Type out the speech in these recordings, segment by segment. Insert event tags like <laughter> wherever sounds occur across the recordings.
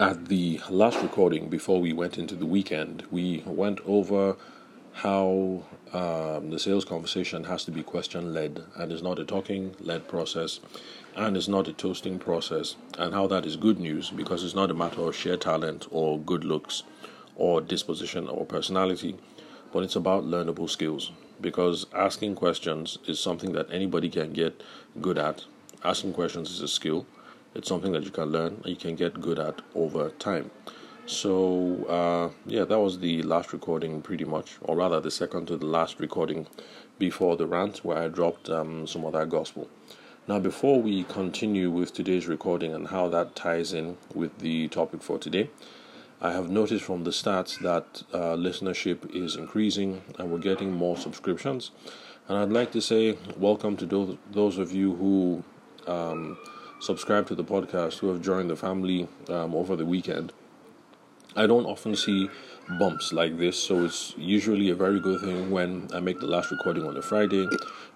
at the last recording before we went into the weekend, we went over how um, the sales conversation has to be question led and is not a talking led process and is not a toasting process, and how that is good news because it's not a matter of sheer talent or good looks or disposition or personality, but it's about learnable skills because asking questions is something that anybody can get good at. Asking questions is a skill it's something that you can learn and you can get good at over time. So, uh, yeah, that was the last recording, pretty much, or rather, the second to the last recording before the rant, where I dropped um, some of that gospel. Now, before we continue with today's recording and how that ties in with the topic for today, I have noticed from the stats that uh, listenership is increasing and we're getting more subscriptions. And I'd like to say welcome to those, those of you who um, subscribe to the podcast who have joined the family um, over the weekend. I don't often see bumps like this, so it's usually a very good thing when I make the last recording on a Friday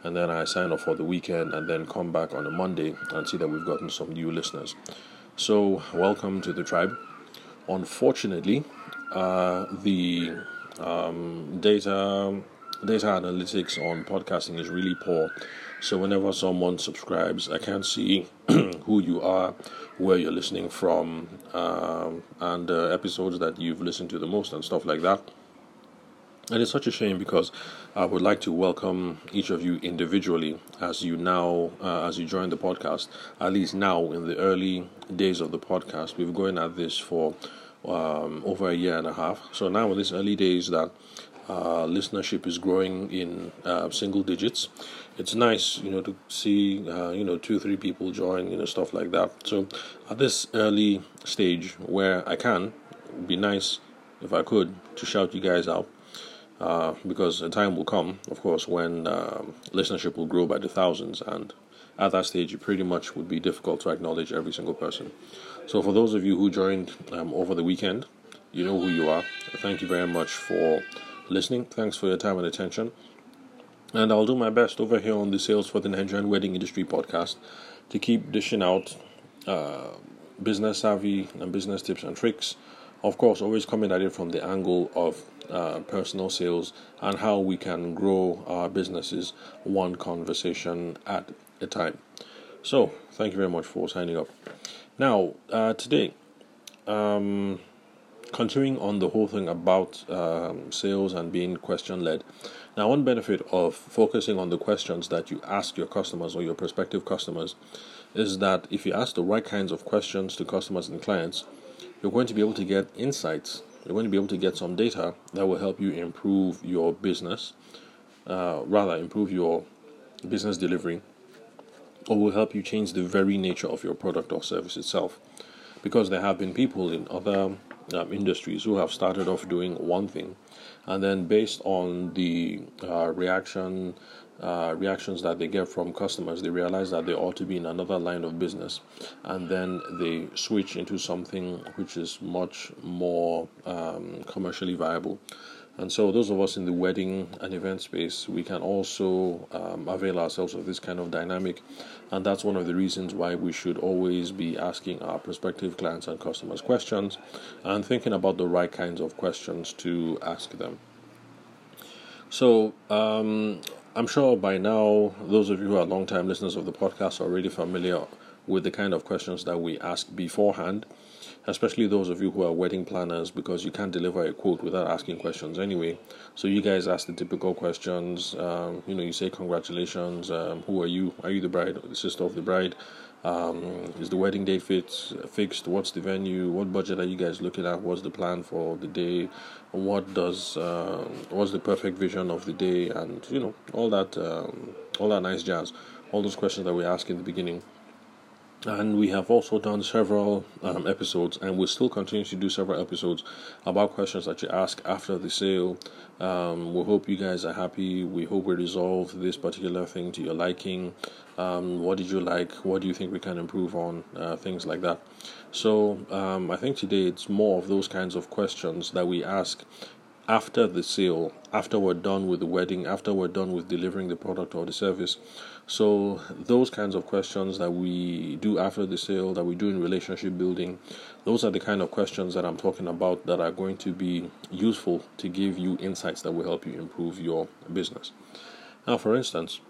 and then I sign off for the weekend and then come back on a Monday and see that we've gotten some new listeners. So, welcome to the tribe. Unfortunately, uh, the um, data data analytics on podcasting is really poor. So whenever someone subscribes, I can't see <clears throat> who you are, where you're listening from, um, and uh, episodes that you've listened to the most, and stuff like that. And it's such a shame because I would like to welcome each of you individually as you now, uh, as you join the podcast. At least now, in the early days of the podcast, we've going at this for um, over a year and a half. So now, in these early days, that uh, listenership is growing in uh, single digits. It's nice, you know, to see, uh, you know, two, three people join, you know, stuff like that. So at this early stage where I can, be nice if I could to shout you guys out. Uh, because a time will come, of course, when um, listenership will grow by the thousands, and at that stage, it pretty much would be difficult to acknowledge every single person. So, for those of you who joined um, over the weekend, you know who you are. Thank you very much for listening. Thanks for your time and attention. And I'll do my best over here on the Sales for the Nigerian Wedding Industry podcast to keep dishing out uh, business savvy and business tips and tricks. Of course, always coming at it from the angle of uh, personal sales and how we can grow our businesses one conversation at a time. So, thank you very much for signing up. Now, uh, today, um, continuing on the whole thing about um, sales and being question led. Now, one benefit of focusing on the questions that you ask your customers or your prospective customers is that if you ask the right kinds of questions to customers and clients, you're going to be able to get insights. You're going to be able to get some data that will help you improve your business, uh, rather, improve your business delivery, or will help you change the very nature of your product or service itself. Because there have been people in other um, industries who have started off doing one thing, and then based on the uh, reaction uh, reactions that they get from customers, they realize that they ought to be in another line of business, and then they switch into something which is much more um, commercially viable. And so, those of us in the wedding and event space, we can also um, avail ourselves of this kind of dynamic. And that's one of the reasons why we should always be asking our prospective clients and customers questions and thinking about the right kinds of questions to ask them. So, um, I'm sure by now, those of you who are long-time listeners of the podcast are already familiar with the kind of questions that we ask beforehand especially those of you who are wedding planners, because you can't deliver a quote without asking questions anyway. So you guys ask the typical questions. Um, you know, you say congratulations. Um, who are you? Are you the bride, or the sister of the bride? Um, is the wedding day fixed? Fixed? What's the venue? What budget are you guys looking at? What's the plan for the day? What does? Uh, what's the perfect vision of the day? And you know, all that, um, all that nice jazz. All those questions that we ask in the beginning and we have also done several um, episodes and we'll still continue to do several episodes about questions that you ask after the sale. Um, we hope you guys are happy. We hope we resolve this particular thing to your liking. Um, what did you like? What do you think we can improve on? Uh, things like that. So um, i think today it's more of those kinds of questions that we ask after the sale, after we're done with the wedding, after we're done with delivering the product or the service. So, those kinds of questions that we do after the sale, that we do in relationship building, those are the kind of questions that I'm talking about that are going to be useful to give you insights that will help you improve your business. Now, for instance,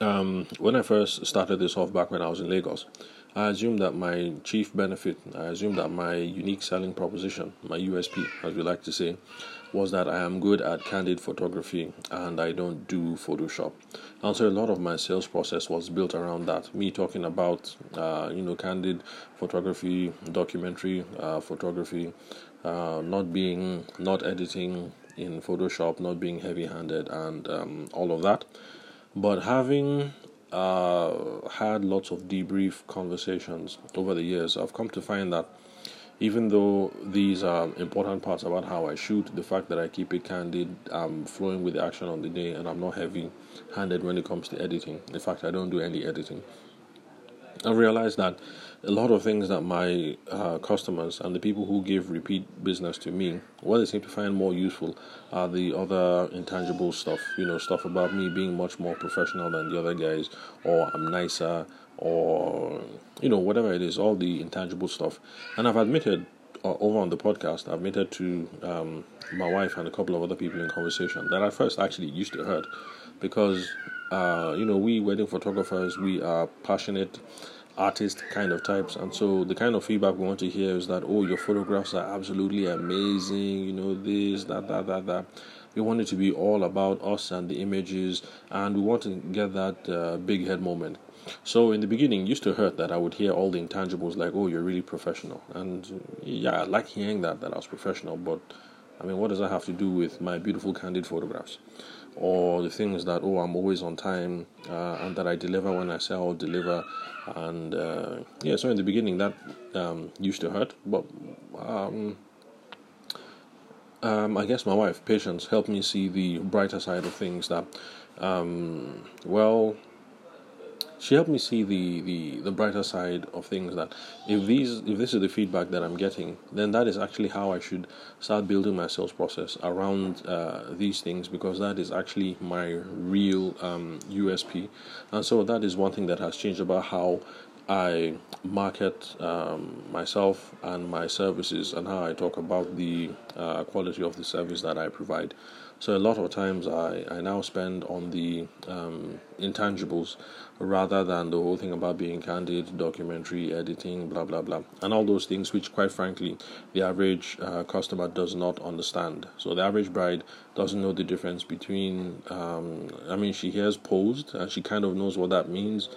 um, when I first started this off back when I was in Lagos, I assumed that my chief benefit, I assumed that my unique selling proposition, my USP, as we like to say, was that I am good at candid photography and I don't do Photoshop. And so a lot of my sales process was built around that. Me talking about, uh, you know, candid photography, documentary uh, photography, uh, not being, not editing in Photoshop, not being heavy-handed, and um, all of that. But having uh, had lots of debrief conversations over the years, I've come to find that even though these are important parts about how I shoot, the fact that I keep it candid, I'm flowing with the action on the day, and I'm not heavy handed when it comes to editing. In fact, I don't do any editing. I realized that a lot of things that my uh, customers and the people who give repeat business to me, what they seem to find more useful are the other intangible stuff. You know, stuff about me being much more professional than the other guys, or I'm nicer, or you know, whatever it is, all the intangible stuff. And I've admitted uh, over on the podcast, I've admitted to um, my wife and a couple of other people in conversation that I first actually used to hurt because uh, you know we wedding photographers we are passionate artist kind of types and so the kind of feedback we want to hear is that oh your photographs are absolutely amazing you know this that that that that we want it to be all about us and the images and we want to get that uh, big head moment so in the beginning, used to hurt that I would hear all the intangibles like, "Oh, you're really professional," and yeah, I like hearing that that I was professional. But I mean, what does that have to do with my beautiful candid photographs? Or the things that oh I'm always on time uh, and that I deliver when I say I'll deliver. And uh, yeah so in the beginning that um, used to hurt but um, um, I guess my wife patience helped me see the brighter side of things that um, well she helped me see the, the, the brighter side of things that if these if this is the feedback that I'm getting, then that is actually how I should start building my sales process around uh, these things because that is actually my real um, USP, and so that is one thing that has changed about how I market um, myself and my services and how I talk about the uh, quality of the service that I provide. So a lot of times I, I now spend on the um, intangibles rather than the whole thing about being candid, documentary, editing, blah blah blah, and all those things which, quite frankly, the average uh, customer does not understand. So the average bride doesn't know the difference between. Um, I mean, she hears posed and she kind of knows what that means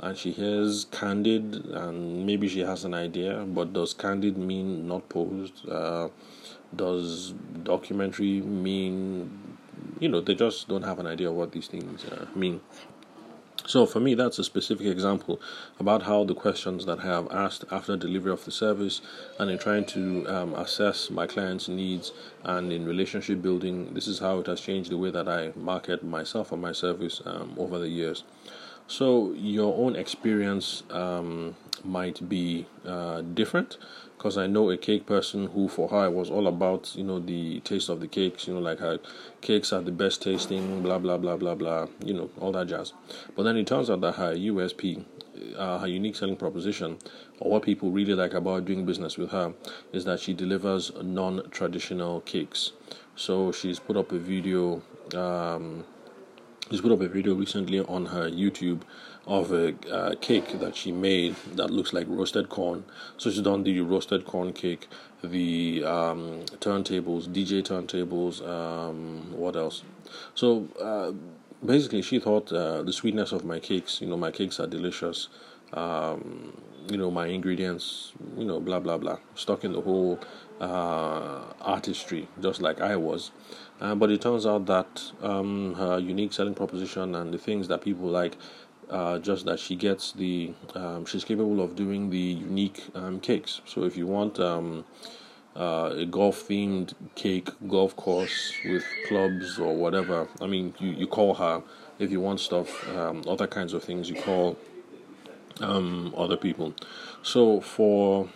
and she hears candid and maybe she has an idea but does candid mean not posed? Uh, does documentary mean you know they just don't have an idea what these things uh, mean. So for me that's a specific example about how the questions that i have asked after delivery of the service and in trying to um, assess my clients needs and in relationship building this is how it has changed the way that i market myself and my service um, over the years so your own experience um, might be uh, different because I know a cake person who, for her, was all about you know the taste of the cakes. You know, like her cakes are the best tasting, blah blah blah blah blah. You know, all that jazz. But then it turns out that her USP, uh, her unique selling proposition, or what people really like about doing business with her, is that she delivers non-traditional cakes. So she's put up a video. Um, she's put up a video recently on her YouTube of a uh, cake that she made that looks like roasted corn. So she's done the roasted corn cake, the um, turntables, DJ turntables, um, what else? So uh, basically, she thought uh, the sweetness of my cakes, you know, my cakes are delicious. Um, you know, my ingredients, you know, blah blah blah, stuck in the whole uh, artistry, just like I was. Uh, but it turns out that um, her unique selling proposition and the things that people like, uh, just that she gets the, um, she's capable of doing the unique um, cakes. So if you want um, uh, a golf themed cake, golf course with clubs or whatever, I mean, you, you call her. If you want stuff, um, other kinds of things, you call um, other people. So for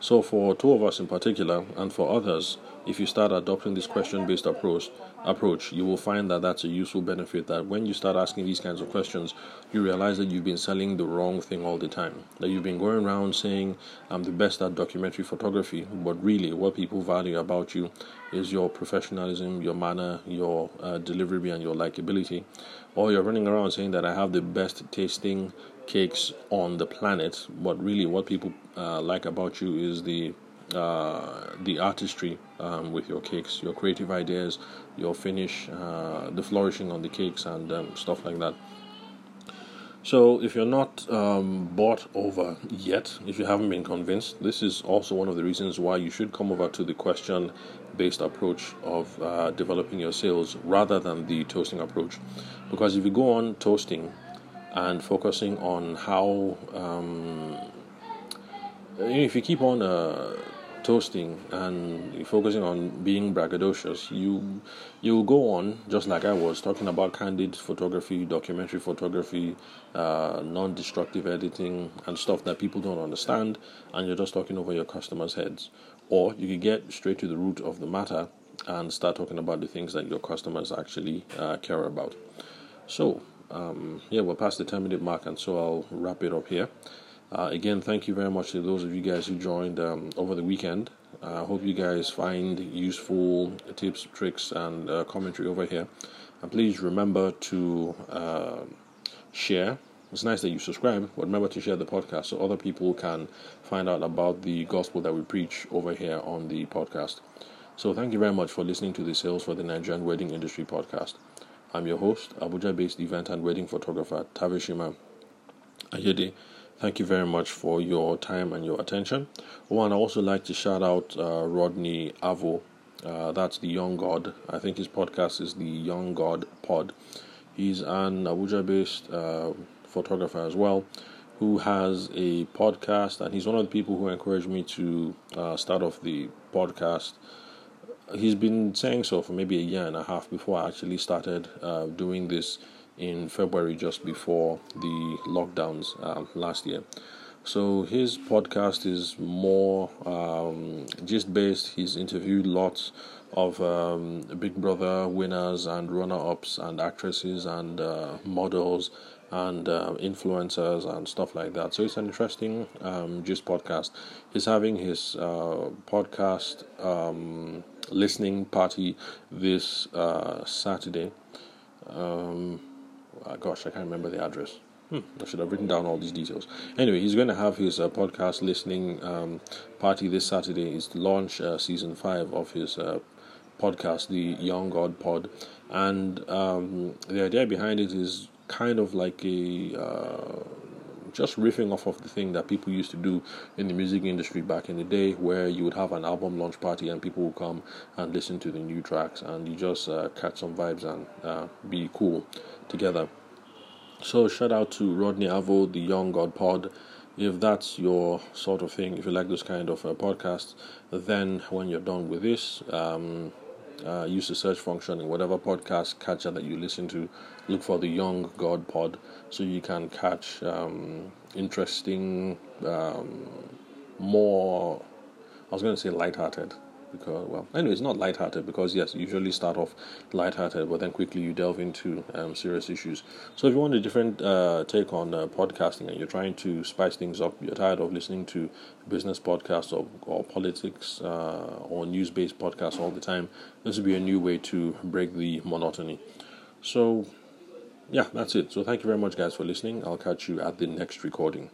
So, for two of us in particular, and for others, if you start adopting this question based approach, approach, you will find that that's a useful benefit. That when you start asking these kinds of questions, you realize that you've been selling the wrong thing all the time. That you've been going around saying, I'm the best at documentary photography, but really, what people value about you is your professionalism, your manner, your uh, delivery, and your likability. Or you're running around saying that I have the best tasting cakes on the planet, but really, what people uh, like about you is the uh, the artistry um, with your cakes, your creative ideas, your finish, uh, the flourishing on the cakes, and um, stuff like that. So, if you're not um, bought over yet, if you haven't been convinced, this is also one of the reasons why you should come over to the question based approach of uh, developing your sales rather than the toasting approach. Because if you go on toasting and focusing on how, um, if you keep on uh, toasting and focusing on being braggadocious, you you'll go on just like I was talking about candid photography, documentary photography, uh, non-destructive editing, and stuff that people don't understand, and you're just talking over your customers' heads. Or you could get straight to the root of the matter and start talking about the things that your customers actually uh, care about. So, um, yeah, we're past the 10 minute mark, and so I'll wrap it up here. Uh, again, thank you very much to those of you guys who joined um, over the weekend. I uh, hope you guys find useful tips, tricks, and uh, commentary over here. And please remember to uh, share. It's nice that you subscribe, but remember to share the podcast so other people can find out about the gospel that we preach over here on the podcast. So, thank you very much for listening to the Sales for the Nigerian Wedding Industry podcast. I'm your host, Abuja based event and wedding photographer Tavishima Ayede. Thank you very much for your time and your attention. And I also like to shout out uh, Rodney Avo. Uh, that's the Young God. I think his podcast is the Young God Pod. He's an Abuja based uh, photographer as well who has a podcast, and he's one of the people who encouraged me to uh, start off the podcast. He's been saying so for maybe a year and a half before I actually started uh, doing this in February, just before the lockdowns um, last year. So his podcast is more um, just based. He's interviewed lots of um, Big Brother winners and runner-ups and actresses and uh, models and uh, influencers and stuff like that. So it's an interesting um, just podcast. He's having his uh, podcast um, listening party this uh, Saturday. Um, uh, gosh, I can't remember the address. Hmm, I should have written down all these details. Anyway, he's going to have his uh, podcast listening um, party this Saturday. To launch uh, season five of his uh, podcast, the Young God Pod, and um, the idea behind it is kind of like a uh, just riffing off of the thing that people used to do in the music industry back in the day, where you would have an album launch party and people would come and listen to the new tracks, and you just uh, catch some vibes and uh, be cool together. So shout out to Rodney Avo, the Young God Pod. If that's your sort of thing, if you like those kind of uh, podcasts, then when you're done with this, um, uh, use the search function in whatever podcast catcher that you listen to. Look for the Young God Pod so you can catch um, interesting, um, more. I was going to say light-hearted because well anyway it's not light-hearted because yes you usually start off light-hearted but then quickly you delve into um, serious issues. So if you want a different uh, take on uh, podcasting and you're trying to spice things up you're tired of listening to business podcasts or, or politics uh, or news-based podcasts all the time this would be a new way to break the monotony. So yeah that's it. So thank you very much guys for listening. I'll catch you at the next recording